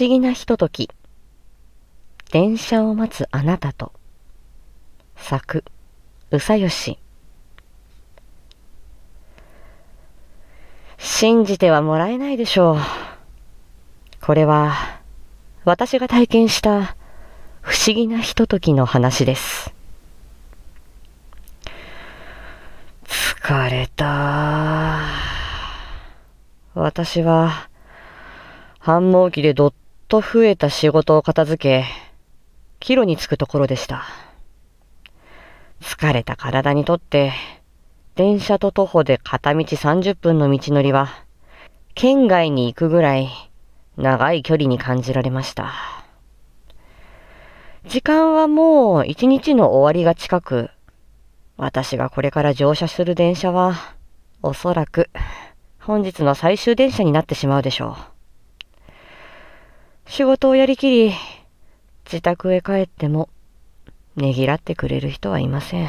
思議なひととき。電車を待つあなたと。作、うさよし。信じてはもらえないでしょう。これは、私が体験した不思議なひとときの話です。疲れた。私は、繁忙期でどっと増えた仕事を片付け、帰路に着くところでした。疲れた体にとって、電車と徒歩で片道30分の道のりは、県外に行くぐらい長い距離に感じられました。時間はもう一日の終わりが近く、私がこれから乗車する電車は、おそらく本日の最終電車になってしまうでしょう。仕事をやりきり、自宅へ帰っても、ねぎらってくれる人はいません。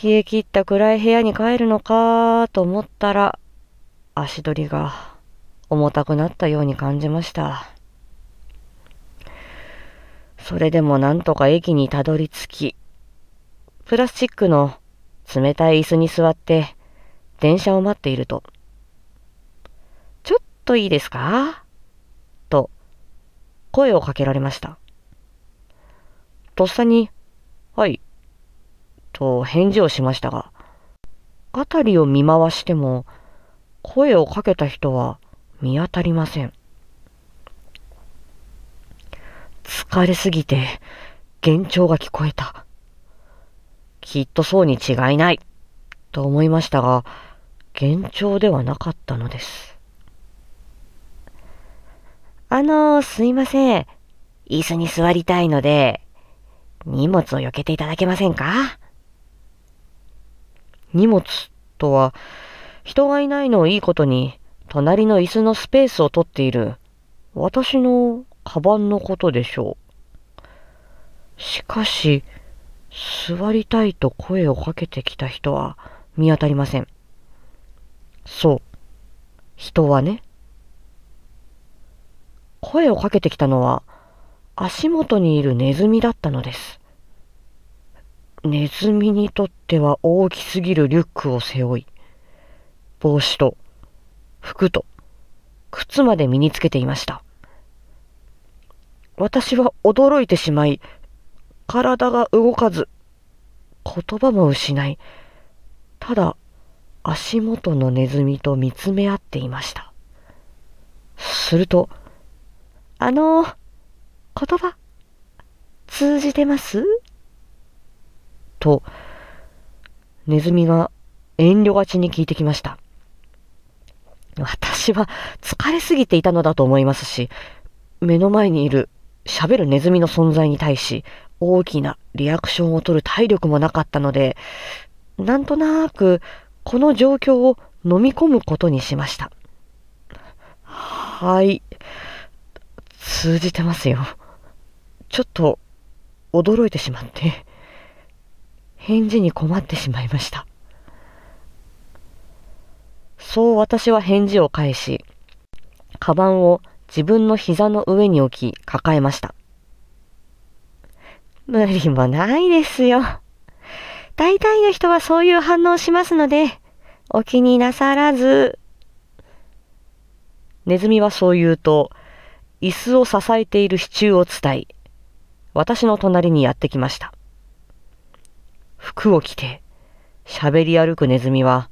冷え切った暗い部屋に帰るのかと思ったら、足取りが重たくなったように感じました。それでもなんとか駅にたどり着き、プラスチックの冷たい椅子に座って電車を待っていると、といいですか？と、声をかけられました。とっさに、はい、と返事をしましたが、あたりを見回しても、声をかけた人は見当たりません。疲れすぎて、幻聴が聞こえた。きっとそうに違いない、と思いましたが、幻聴ではなかったのです。あの、すいません。椅子に座りたいので、荷物を避けていただけませんか？荷物とは、人がいないのをいいことに、隣の椅子のスペースを取っている、私のカバンのことでしょう。しかし、座りたいと声をかけてきた人は見当たりません。そう。人はね。声をかけてきたのは足元にいるネズミだったのです。ネズミにとっては大きすぎるリュックを背負い、帽子と服と靴まで身につけていました。私は驚いてしまい、体が動かず、言葉も失い、ただ足元のネズミと見つめ合っていました。すると、あの、言葉、通じてます？と、ネズミが遠慮がちに聞いてきました。私は疲れすぎていたのだと思いますし、目の前にいる喋るネズミの存在に対し、大きなリアクションを取る体力もなかったので、なんとなくこの状況を飲み込むことにしました。はい。通じてますよ。ちょっと驚いてしまって、返事に困ってしまいました。そう私は返事を返し、カバンを自分の膝の上に置き抱えました。無理もないですよ。大体の人はそういう反応しますので、お気になさらず。ネズミはそう言うと、椅子を支えている支柱を伝え、私の隣にやってきました。服を着て、喋り歩くネズミは、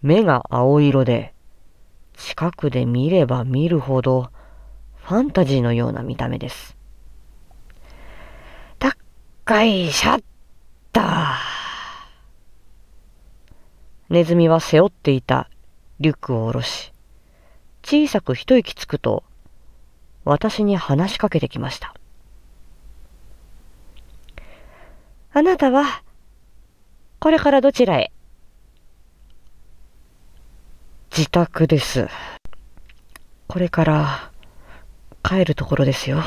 目が青色で、近くで見れば見るほど、ファンタジーのような見た目です。高いシャッター。ネズミは背負っていたリュックを下ろし、小さく一息つくと、私に話しかけてきました。あなたは、これからどちらへ？自宅です。これから帰るところですよ。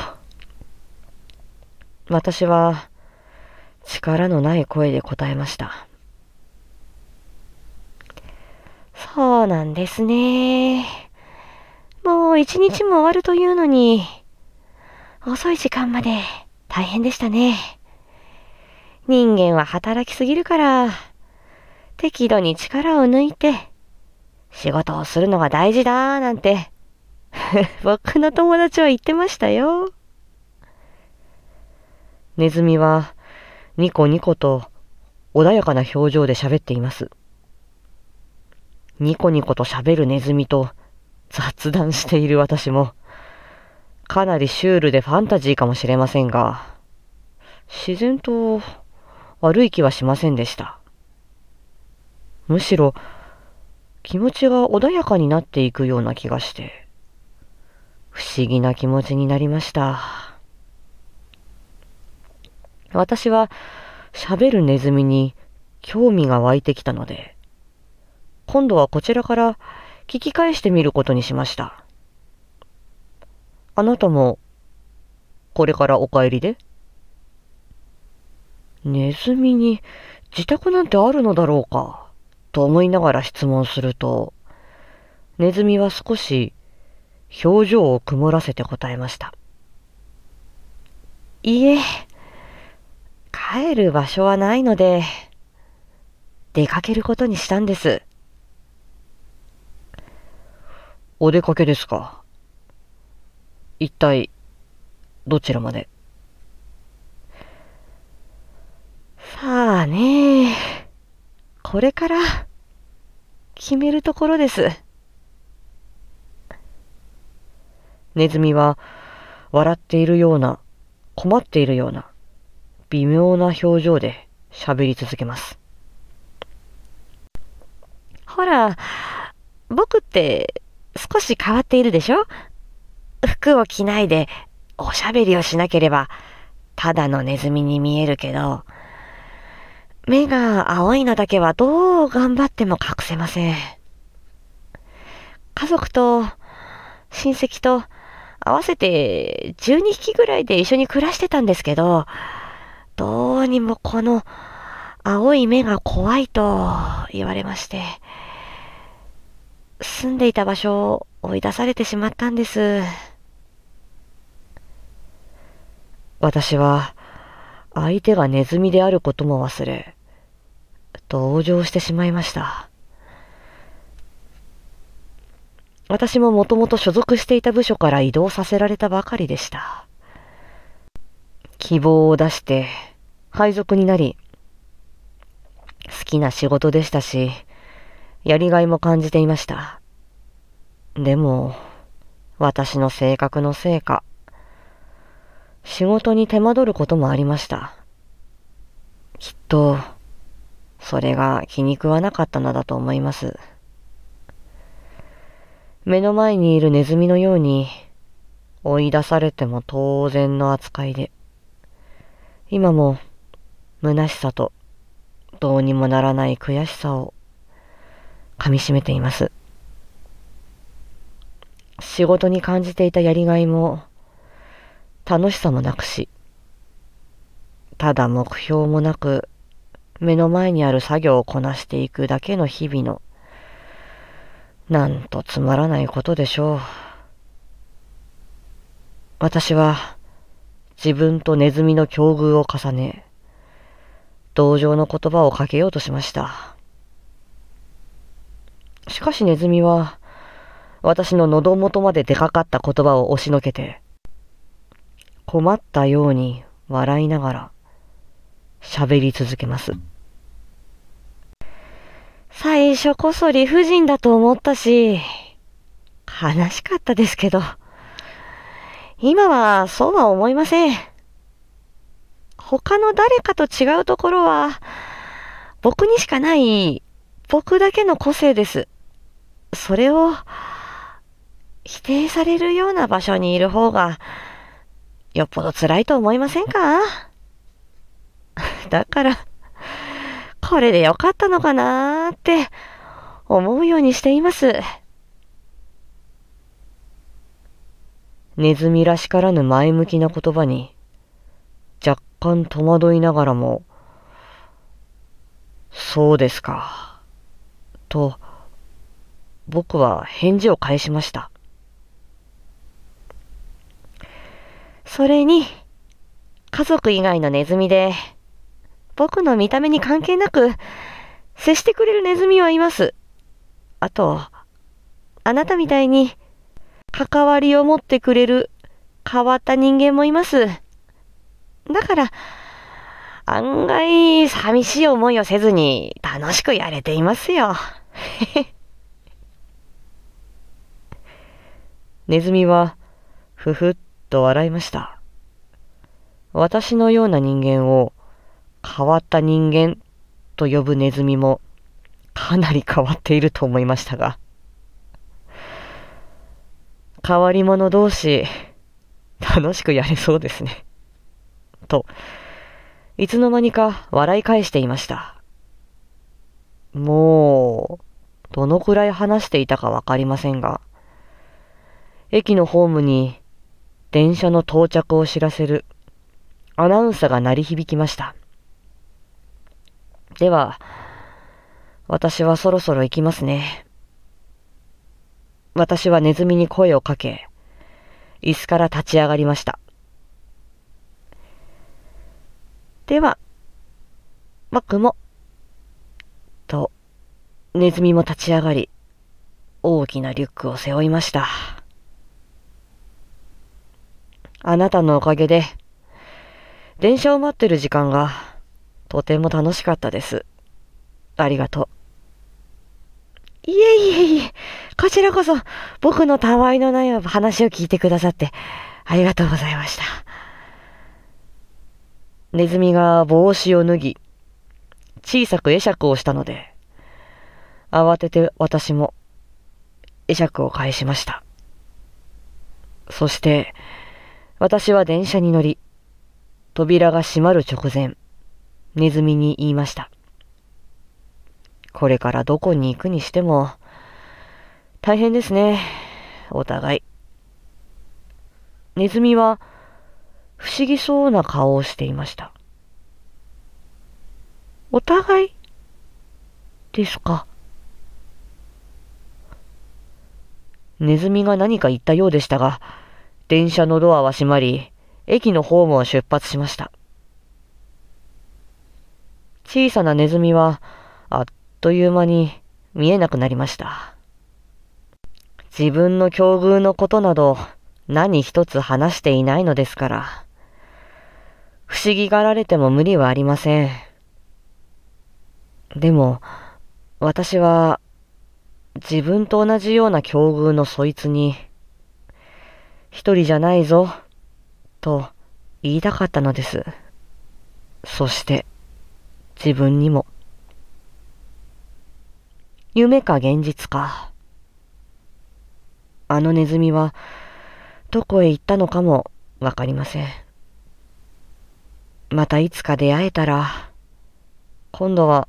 私は力のない声で答えました。そうなんですね。もう一日も終わるというのに、遅い時間まで大変でしたね。人間は働きすぎるから、適度に力を抜いて、仕事をするのが大事だなんて、僕の友達は言ってましたよ。ネズミは、ニコニコと穏やかな表情で喋っています。ニコニコと喋るネズミと雑談している私も、かなりシュールでファンタジーかもしれませんが、自然と悪い気はしませんでした。むしろ気持ちが穏やかになっていくような気がして、不思議な気持ちになりました。私は喋るネズミに興味が湧いてきたので、今度はこちらから聞き返してみることにしました。あなたも、これからお帰りで？ネズミに自宅なんてあるのだろうか、と思いながら質問すると、ネズミは少し表情を曇らせて答えました。いいえ、帰る場所はないので、出かけることにしたんです。お出かけですか？一体、どちらまで？さあねこれから、決めるところです。ネズミは、笑っているような、困っているような、微妙な表情で喋り続けます。ほら、僕って少し変わっているでしょ？服を着ないでおしゃべりをしなければ、ただのネズミに見えるけど、目が青いのだけはどう頑張っても隠せません。家族と親戚と合わせて12匹ぐらいで一緒に暮らしてたんですけど、どうにもこの青い目が怖いと言われまして、住んでいた場所を追い出されてしまったんです。私は相手がネズミであることも忘れ、同情してしまいました。私ももともと所属していた部署から移動させられたばかりでした。希望を出して配属になり、好きな仕事でしたし、やりがいも感じていました。でも、私の性格のせいか、仕事に手間取ることもありました。きっと、それが気に食わなかったのだと思います。目の前にいるネズミのように、追い出されても当然の扱いで、今も虚しさとどうにもならない悔しさを噛み締めています。仕事に感じていたやりがいも楽しさもなくし、ただ目標もなく目の前にある作業をこなしていくだけの日々のなんとつまらないことでしょう。私は自分とネズミの境遇を重ね、同情の言葉をかけようとしました。しかしネズミは、私の喉元まで出かかった言葉を押しのけて、困ったように笑いながら喋り続けます。最初こそ理不尽だと思ったし、悲しかったですけど、今はそうは思いません。他の誰かと違うところは、僕にしかない僕だけの個性です。それを否定されるような場所にいる方がよっぽど辛いと思いませんか？だから、これでよかったのかなーって思うようにしています。ネズミらしからぬ前向きな言葉に若干戸惑いながらも、そうですか、と僕は返事を返しました。それに、家族以外のネズミで、僕の見た目に関係なく、接してくれるネズミはいます。あと、あなたみたいに、関わりを持ってくれる変わった人間もいます。だから、案外寂しい思いをせずに楽しくやれていますよ。ネズミは、ふふっと笑いました。私のような人間を変わった人間と呼ぶネズミもかなり変わっていると思いましたが、変わり者同士、楽しくやれそうですね。と、いつの間にか笑い返していました。もう、どのくらい話していたかわかりませんが、駅のホームに電車の到着を知らせるアナウンサーが鳴り響きました。では、私はそろそろ行きますね。私はネズミに声をかけ、椅子から立ち上がりました。では、僕も、と、ネズミも立ち上がり、大きなリュックを背負いました。あなたのおかげで、電車を待ってる時間がとても楽しかったです。ありがとう。いえいえいえ、こちらこそ僕のたわいのない話を聞いてくださってありがとうございました。ネズミが帽子を脱ぎ、小さく会釈をしたので、慌てて私も会釈を返しました。そして、私は電車に乗り、扉が閉まる直前、ネズミに言いました。これからどこに行くにしても、大変ですね。お互い。ネズミは、不思議そうな顔をしていました。お互いですか？ネズミが何か言ったようでしたが、電車のドアは閉まり、駅のホームを出発しました。小さなネズミは、あっという間に見えなくなりました。自分の境遇のことなど何一つ話していないのですから、不思議がられても無理はありません。でも、私は、自分と同じような境遇のそいつに、一人じゃないぞ、と言いたかったのです。そして、自分にも。夢か現実か。あのネズミは、どこへ行ったのかもわかりません。またいつか出会えたら、今度は、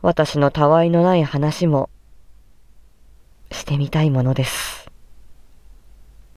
私のたわいのない話も、してみたいものです。